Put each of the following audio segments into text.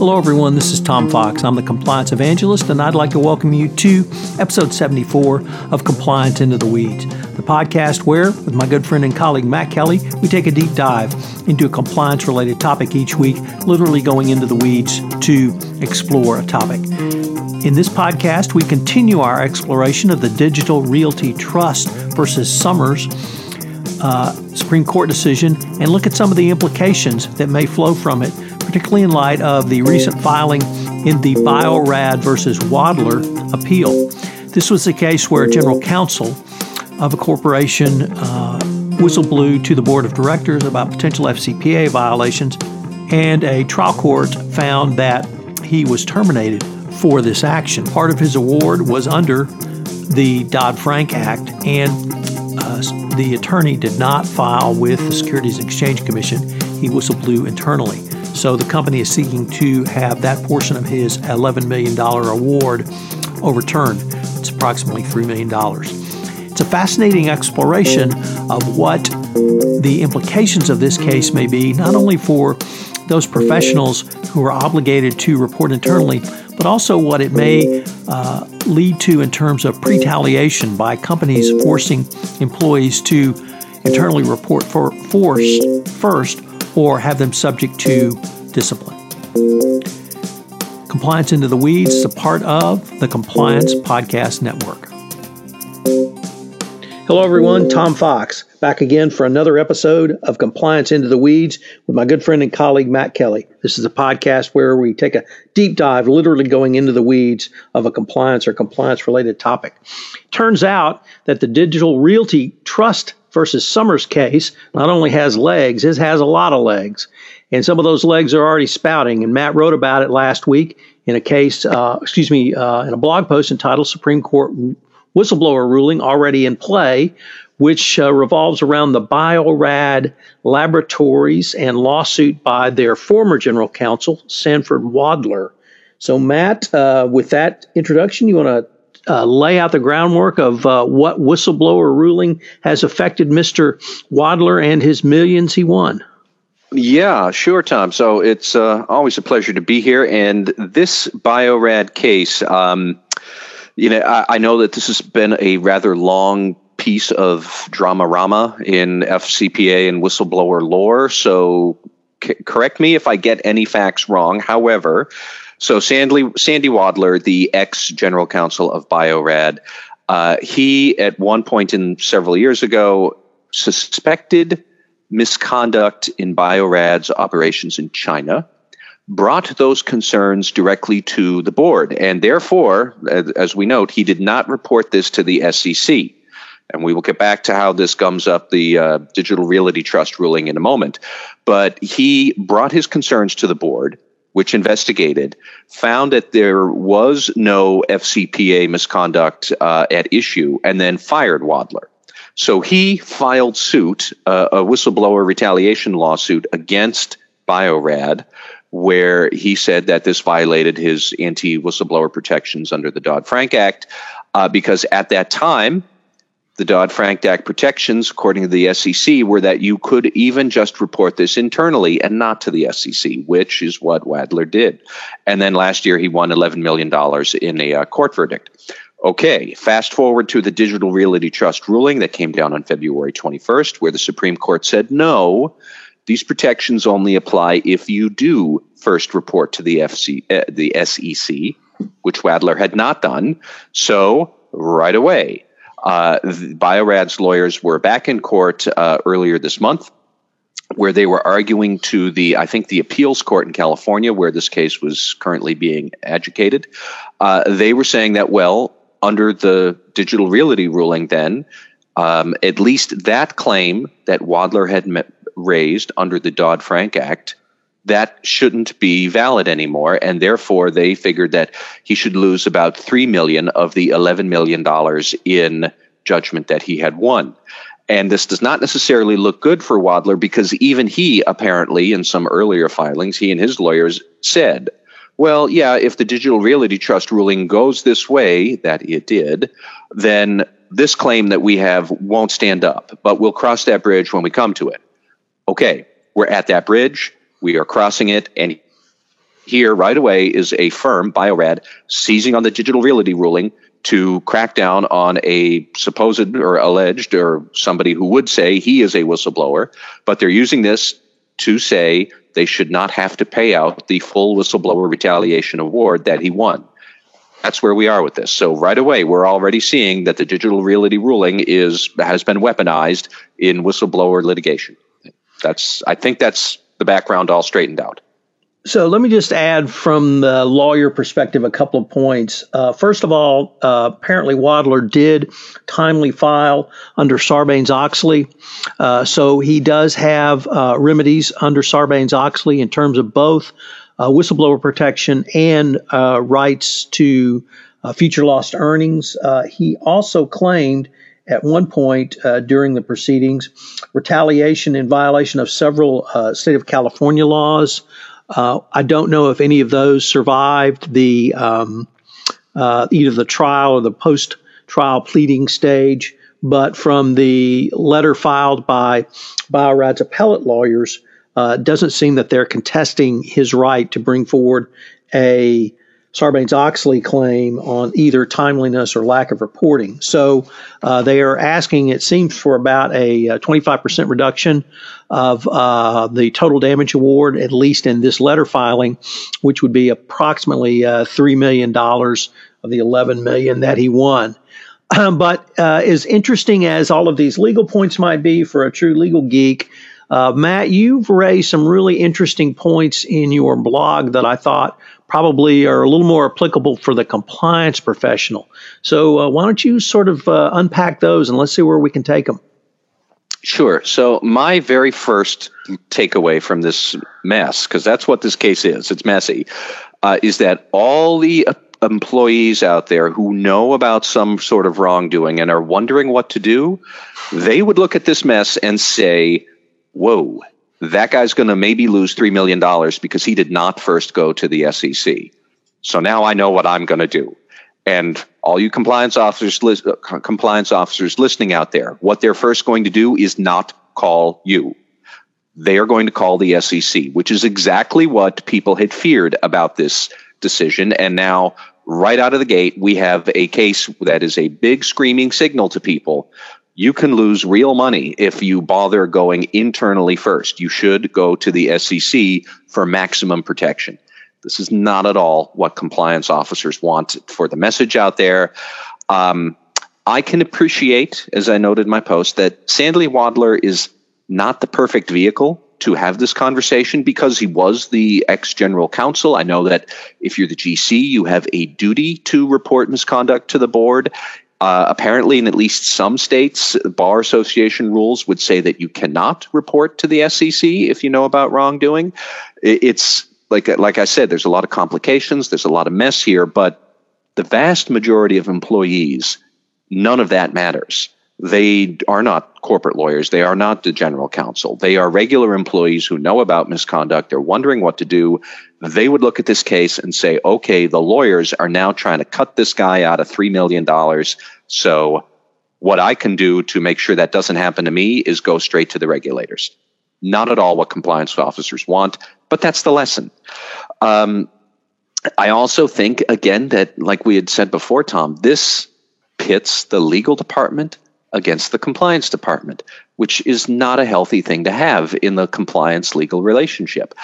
Hello, everyone. This is Tom Fox. I'm the Compliance Evangelist, and I'd like to welcome you to episode 74 of Compliance Into the Weeds, the podcast where, with my good friend and colleague Matt Kelly, we take a deep dive into a compliance related topic each week, literally going into the weeds to explore a topic. In this podcast, we continue our exploration of the Digital Realty Trust versus Somers uh, Supreme Court decision and look at some of the implications that may flow from it particularly in light of the recent filing in the Bio-Rad versus Wadler appeal. This was the case where a general counsel of a corporation uh, whistleblew to the board of directors about potential FCPA violations, and a trial court found that he was terminated for this action. Part of his award was under the Dodd Frank Act, and uh, the attorney did not file with the Securities and Exchange Commission. He whistleblew internally. So the company is seeking to have that portion of his $11 million award overturned. It's approximately $3 million. It's a fascinating exploration of what the implications of this case may be, not only for those professionals who are obligated to report internally, but also what it may uh, lead to in terms of retaliation by companies forcing employees to internally report for force first or have them subject to discipline. Compliance into the Weeds is a part of the Compliance Podcast Network. Hello, everyone. Tom Fox back again for another episode of Compliance into the Weeds with my good friend and colleague Matt Kelly. This is a podcast where we take a deep dive, literally going into the weeds of a compliance or compliance related topic. Turns out that the Digital Realty Trust versus Somers case not only has legs, it has a lot of legs. And some of those legs are already spouting. And Matt wrote about it last week in a case, uh, excuse me, uh, in a blog post entitled Supreme Court Whistleblower Ruling Already in Play, which uh, revolves around the Bio-Rad Laboratories and lawsuit by their former general counsel, Sanford Wadler. So, Matt, uh, with that introduction, you want to uh, lay out the groundwork of uh, what whistleblower ruling has affected Mr. Wadler and his millions he won. Yeah, sure, Tom. So it's uh, always a pleasure to be here. And this Bio-Rad case, um, you know, I, I, know that this has been a rather long piece of drama rama in FCPA and whistleblower lore. So c- correct me if I get any facts wrong. However, so Sandy, Sandy Wadler, the ex general counsel of Bio-Rad, uh, he at one point in several years ago suspected misconduct in Bio-Rad's operations in China, brought those concerns directly to the board, and therefore, as we note, he did not report this to the SEC. And we will get back to how this gums up the uh, Digital Realty Trust ruling in a moment. But he brought his concerns to the board which investigated, found that there was no FCPA misconduct uh, at issue, and then fired Wadler. So he filed suit, uh, a whistleblower retaliation lawsuit against Bio-Rad, where he said that this violated his anti whistleblower protections under the Dodd Frank Act, uh, because at that time, the Dodd Frank Act protections, according to the SEC, were that you could even just report this internally and not to the SEC, which is what Wadler did. And then last year he won $11 million in a uh, court verdict. Okay, fast forward to the Digital Realty Trust ruling that came down on February 21st, where the Supreme Court said no, these protections only apply if you do first report to the, FC, uh, the SEC, which Wadler had not done. So, right away, uh, Bio-Rad's lawyers were back in court uh, earlier this month where they were arguing to the, I think, the appeals court in California, where this case was currently being adjudicated. Uh, they were saying that, well, under the digital realty ruling, then, um, at least that claim that Wadler had raised under the Dodd Frank Act that shouldn't be valid anymore and therefore they figured that he should lose about 3 million of the 11 million dollars in judgment that he had won. And this does not necessarily look good for Wadler because even he apparently in some earlier filings he and his lawyers said well yeah if the digital realty trust ruling goes this way that it did then this claim that we have won't stand up but we'll cross that bridge when we come to it. Okay we're at that bridge. We are crossing it, and here right away is a firm, Bio-Rad, seizing on the digital realty ruling to crack down on a supposed or alleged or somebody who would say he is a whistleblower, but they're using this to say they should not have to pay out the full whistleblower retaliation award that he won. That's where we are with this. So right away, we're already seeing that the digital realty ruling is has been weaponized in whistleblower litigation. That's I think that's the background all straightened out. So let me just add from the lawyer perspective a couple of points. Uh, first of all, uh, apparently Wadler did timely file under Sarbanes Oxley. Uh, so he does have uh, remedies under Sarbanes Oxley in terms of both uh, whistleblower protection and uh, rights to future lost earnings. he also claimed at one point during the proceedings retaliation in violation of several state of California laws. Uh, I don't know if any of those survived the um, uh, either the trial or the post trial pleading stage, but from the letter filed by Bio-Rad's appellate lawyers, uh, doesn't seem that they're contesting his right to bring forward a Sarbanes Oxley claim on either timeliness or lack of reporting. So uh, they are asking, it seems, for about a, a 25% reduction of uh, the total damage award, at least in this letter filing, which would be approximately uh, $3 million of the 11 million that he won. but uh, as interesting as all of these legal points might be for a true legal geek, uh, Matt, you've raised some really interesting points in your blog that I thought probably are a little more applicable for the compliance professional. So, uh, why don't you sort of uh, unpack those and let's see where we can take them? Sure. So, my very first takeaway from this mess, because that's what this case is, it's messy, uh, is that all the employees out there who know about some sort of wrongdoing and are wondering what to do, they would look at this mess and say, whoa, that guy's going to maybe lose $3 million because he did not first go to the SEC. So now I know what I'm going to do. And all you compliance officers, li- uh, compliance officers listening out there, what they're first going to do is not call you. They are going to call the SEC, which is exactly what people had feared about this decision. And now, right out of the gate, we have a case that is a big screaming signal to people you can lose real money if you bother going internally first. You should go to the SEC for maximum protection. This is not at all what compliance officers want for the message out there. Um, I can appreciate, as I noted in my post, that Sandy Wadler is not the perfect vehicle to have this conversation because he was the ex general counsel. I know that if you're the GC, you have a duty to report misconduct to the board. Uh, apparently, in at least some states, bar association rules would say that you cannot report to the SEC if you know about wrongdoing. It's like like I said, there's a lot of complications, there's a lot of mess here, but the vast majority of employees, none of that matters. They are not corporate lawyers. They are not the general counsel. They are regular employees who know about misconduct. They're wondering what to do. They would look at this case and say, okay, the lawyers are now trying to cut this guy out of $3 million. So what I can do to make sure that doesn't happen to me is go straight to the regulators. Not at all what compliance officers want, but that's the lesson. Um, I also think, again, that like we had said before, Tom, this pits the legal department against the compliance department, which is not a healthy thing to have in the compliance legal relationship.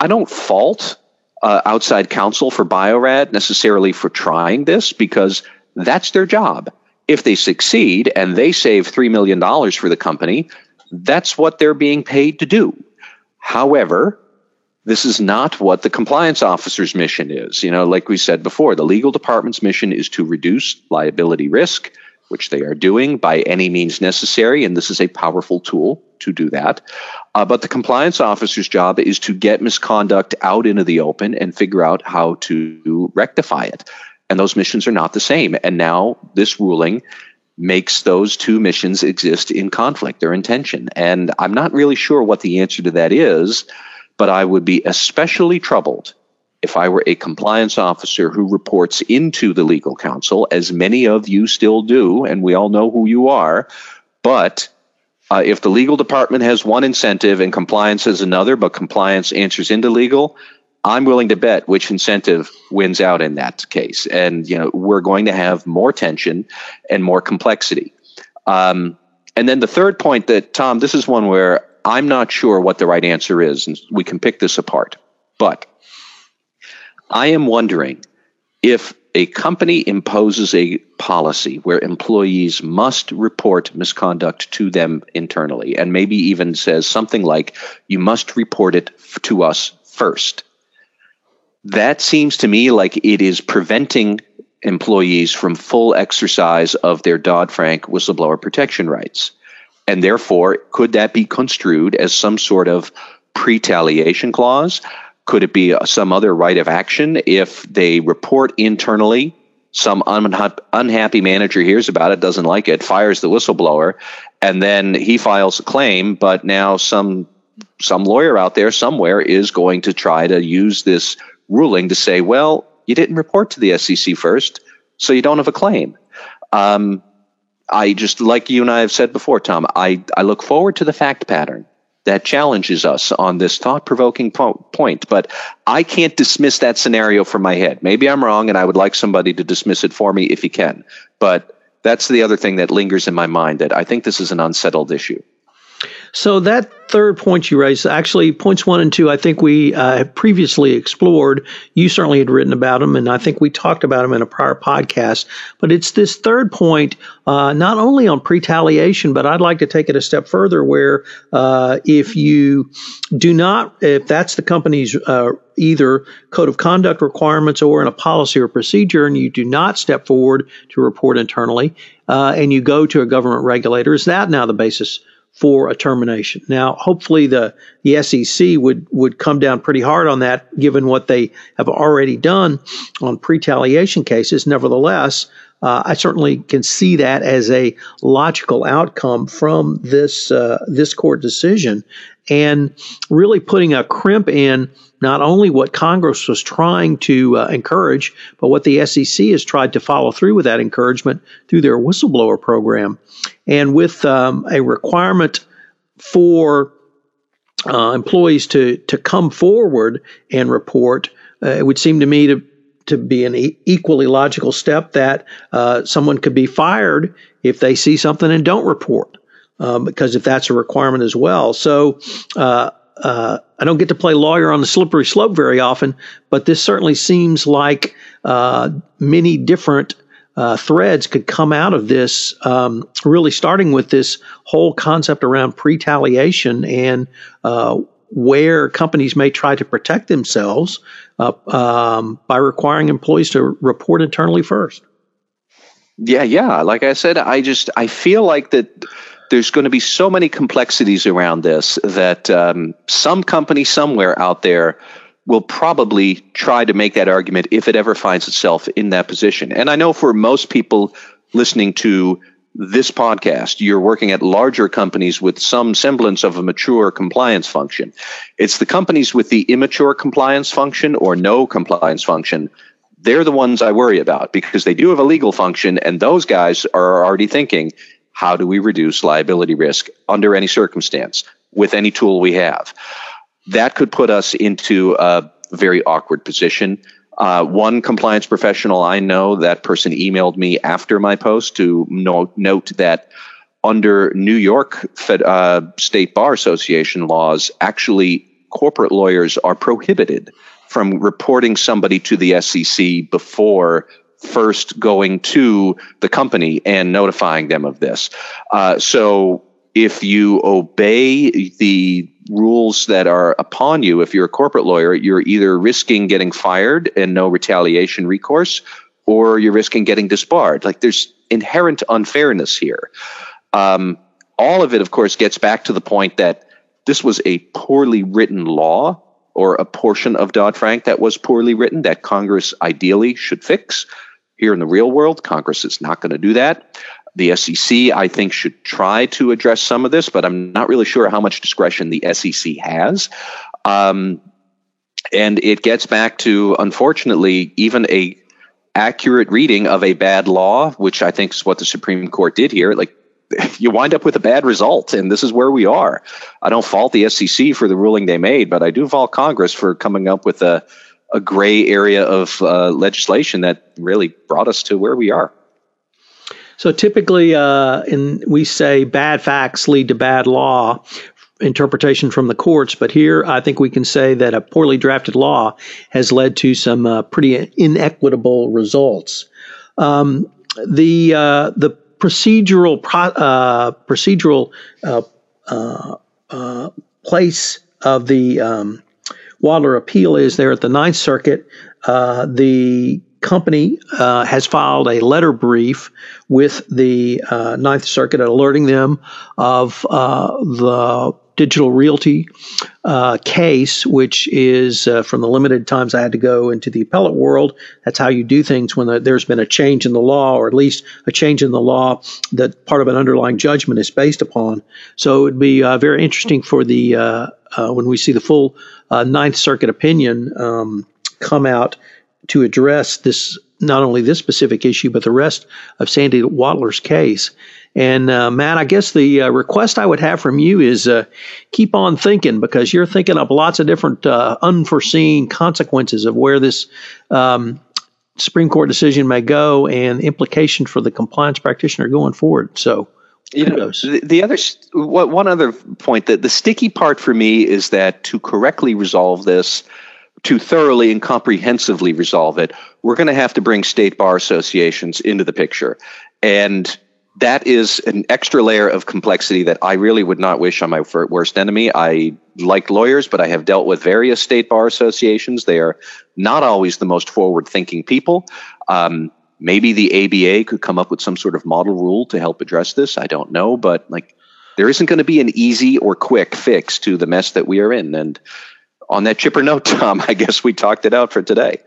I don't fault uh, outside counsel for Bio-Rad necessarily for trying this because that's their job. If they succeed and they save $3 million for the company, that's what they're being paid to do. However, this is not what the compliance officer's mission is. You know, like we said before, the legal department's mission is to reduce liability risk which they are doing by any means necessary. And this is a powerful tool to do that. Uh, but the compliance officer's job is to get misconduct out into the open and figure out how to rectify it. And those missions are not the same. And now this ruling makes those two missions exist in conflict or in tension. And I'm not really sure what the answer to that is, but I would be especially troubled if I were a compliance officer who reports into the legal counsel, as many of you still do, and we all know who you are, but uh, if the legal department has one incentive and compliance has another, but compliance answers into legal, I'm willing to bet which incentive wins out in that case. And, you know, we're going to have more tension and more complexity. Um, and then the third point that, Tom, this is one where I'm not sure what the right answer is, and we can pick this apart. But I am wondering if a company imposes a policy where employees must report misconduct to them internally, and maybe even says something like, you must report it to us first that seems to me like it is preventing employees from full exercise of their Dodd Frank whistleblower protection rights. And therefore, could that be construed as some sort of pretaliation clause? Could it be uh, some other right of action if they report internally? Some unha- unhappy manager hears about it, doesn't like it, fires the whistleblower, and then he files a claim. But now some some lawyer out there somewhere is going to try to use this ruling to say, well, you didn't report to the SEC first, so you don't have a claim. Um, I just, like you and I have said before, Tom, I, I look forward to the fact pattern that challenges us on this thought provoking po- point. But I can't dismiss that scenario from my head. Maybe I'm wrong, and I would like somebody to dismiss it for me if he can. But that's the other thing that lingers in my mind that I think this is an unsettled issue. So that third point you raised, actually points one and two, I think we uh, previously explored. You certainly had written about them, and I think we talked about them in a prior podcast. But it's this third point, uh, not only on retaliation, but I'd like to take it a step further, where uh, if you do not, if that's the company's uh, either code of conduct requirements or in a policy or procedure, and you do not step forward to report internally, uh, and you go to a government regulator, is that now the basis? For a termination. Now, hopefully, the, the SEC would, would come down pretty hard on that, given what they have already done on retaliation cases. Nevertheless, uh, I certainly can see that as a logical outcome from this uh, this court decision, and really putting a crimp in not only what Congress was trying to uh, encourage, but what the SEC has tried to follow through with that encouragement through their whistleblower program. And with um, a requirement for uh, employees to, to come forward and report, uh, it would seem to me to, to be an e- equally logical step that uh, someone could be fired if they see something and don't report. Um, because if that's a requirement as well. So, uh, uh, I don't get to play lawyer on the slippery slope very often, but this certainly seems like uh, many different uh, threads could come out of this, um, really starting with this whole concept around pretaliation and uh, where companies may try to protect themselves uh, um, by requiring employees to report internally first. Yeah, yeah. Like I said, I just I feel like that there's going to be so many complexities around this that um, some company somewhere out there will probably try to make that argument if it ever finds itself in that position. And I know for most people listening to this podcast, you're working at larger companies with some semblance of a mature compliance function. It's the companies with the immature compliance function or no compliance function. They're the ones I worry about because they do have a legal function, and those guys are already thinking how do we reduce liability risk under any circumstance with any tool we have? That could put us into a very awkward position. Uh, one compliance professional I know, that person emailed me after my post to note, that under New York Fed, uh, State Bar Association laws, actually corporate lawyers are prohibited from reporting somebody to the SEC before first going to the company and notifying them of this. Uh, so if you obey the rules that are upon you, if you're a corporate lawyer, you're either risking getting fired and no retaliation recourse, or you're risking getting disbarred. Like there's inherent unfairness here. Um, all of it, of course, gets back to the point that this was a poorly written law or a portion of Dodd Frank that was poorly written that Congress ideally should fix. Here in the real world, Congress is not going to do that. The SEC, I think, should try to address some of this, but I'm not really sure how much discretion the SEC has. Um, and it gets back to, unfortunately, even a accurate reading of a bad law, which I think is what the Supreme Court did here. Like you wind up with a bad result, and this is where we are. I don't fault the SEC for the ruling they made, but I do fault Congress for coming up with a a gray area of uh, legislation that really brought us to where we are. So typically, uh, in we say bad facts lead to bad law interpretation from the courts, but here I think we can say that a poorly drafted law has led to some uh, pretty inequitable results. Um, the uh, the procedural pro, uh, procedural uh, place of the um, Wadler appeal is there at the Ninth Circuit. the company uh, has filed a letter brief with the uh, Ninth Circuit alerting them of uh, the digital realty uh, case, which is uh, from the limited times I had to go into the appellate world. That's how you do things when there's been a change in the law, or at least a change in the law that part of an underlying judgment is based upon. So it would be uh, very interesting for the when we see the full Ninth Circuit opinion um, come out to address this not only this specific issue but the rest of Sandy Wadler's case. And uh, Matt, I guess the uh, request I would have from you is uh, keep on thinking because you're thinking of lots of different uh, unforeseen consequences of where this um, Supreme Court decision may go and implications for the compliance practitioner going forward. So. You know, the, the other one other point that the sticky part for me is that to correctly resolve this, to thoroughly and comprehensively resolve it, we're going to have to bring state bar associations into the picture. And that is an extra layer of complexity that I really would not wish on my worst enemy. I like lawyers, but I have dealt with various state bar associations. They are not always the most forward thinking people. Um, maybe the ABA could come up with some sort of model rule to help address this. I don't know, but like there isn't going to be an easy or quick fix to the mess that we are in. And on that chipper note, Tom, I guess we talked it out for today.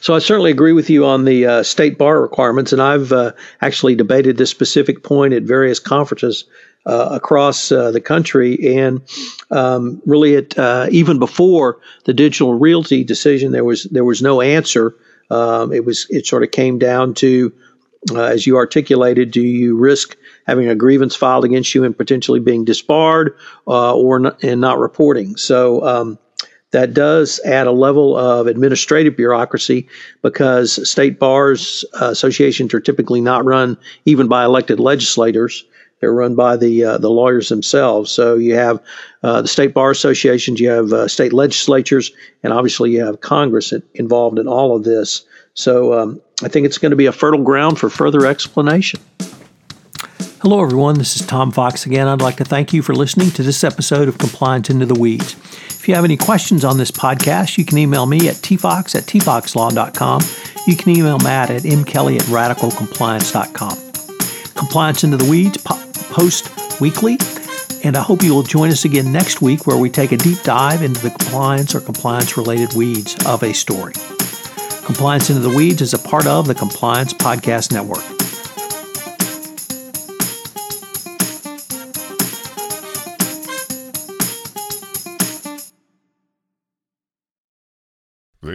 So I certainly agree with you on the uh, state bar requirements, and I've uh, actually debated this specific point at various conferences uh, across uh, the country. And um, really, it uh, even before the digital realty decision, there was there was no answer. Um, it was it sort of came down to, uh, as you articulated, do you risk having a grievance filed against you and potentially being disbarred, or not, and not reporting? So. Um, that does add a level of administrative bureaucracy because state bars uh, associations are typically not run even by elected legislators. They're run by the uh, the lawyers themselves. So you have uh, the state bar associations, you have uh, state legislatures, and obviously you have Congress involved in all of this. So um, I think it's going to be a fertile ground for further explanation. Hello, everyone. This is Tom Fox again. I'd like to thank you for listening to this episode of Compliance Into the Weeds. If you have any questions on this podcast, you can email me at tfox at tfoxlaw.com. You can email Matt at mkelly at radicalcompliance.com. Compliance Into the Weeds po- post weekly, and I hope you will join us again next week where we take a deep dive into the compliance or compliance related weeds of a story. Compliance Into the Weeds is a part of the Compliance Podcast Network.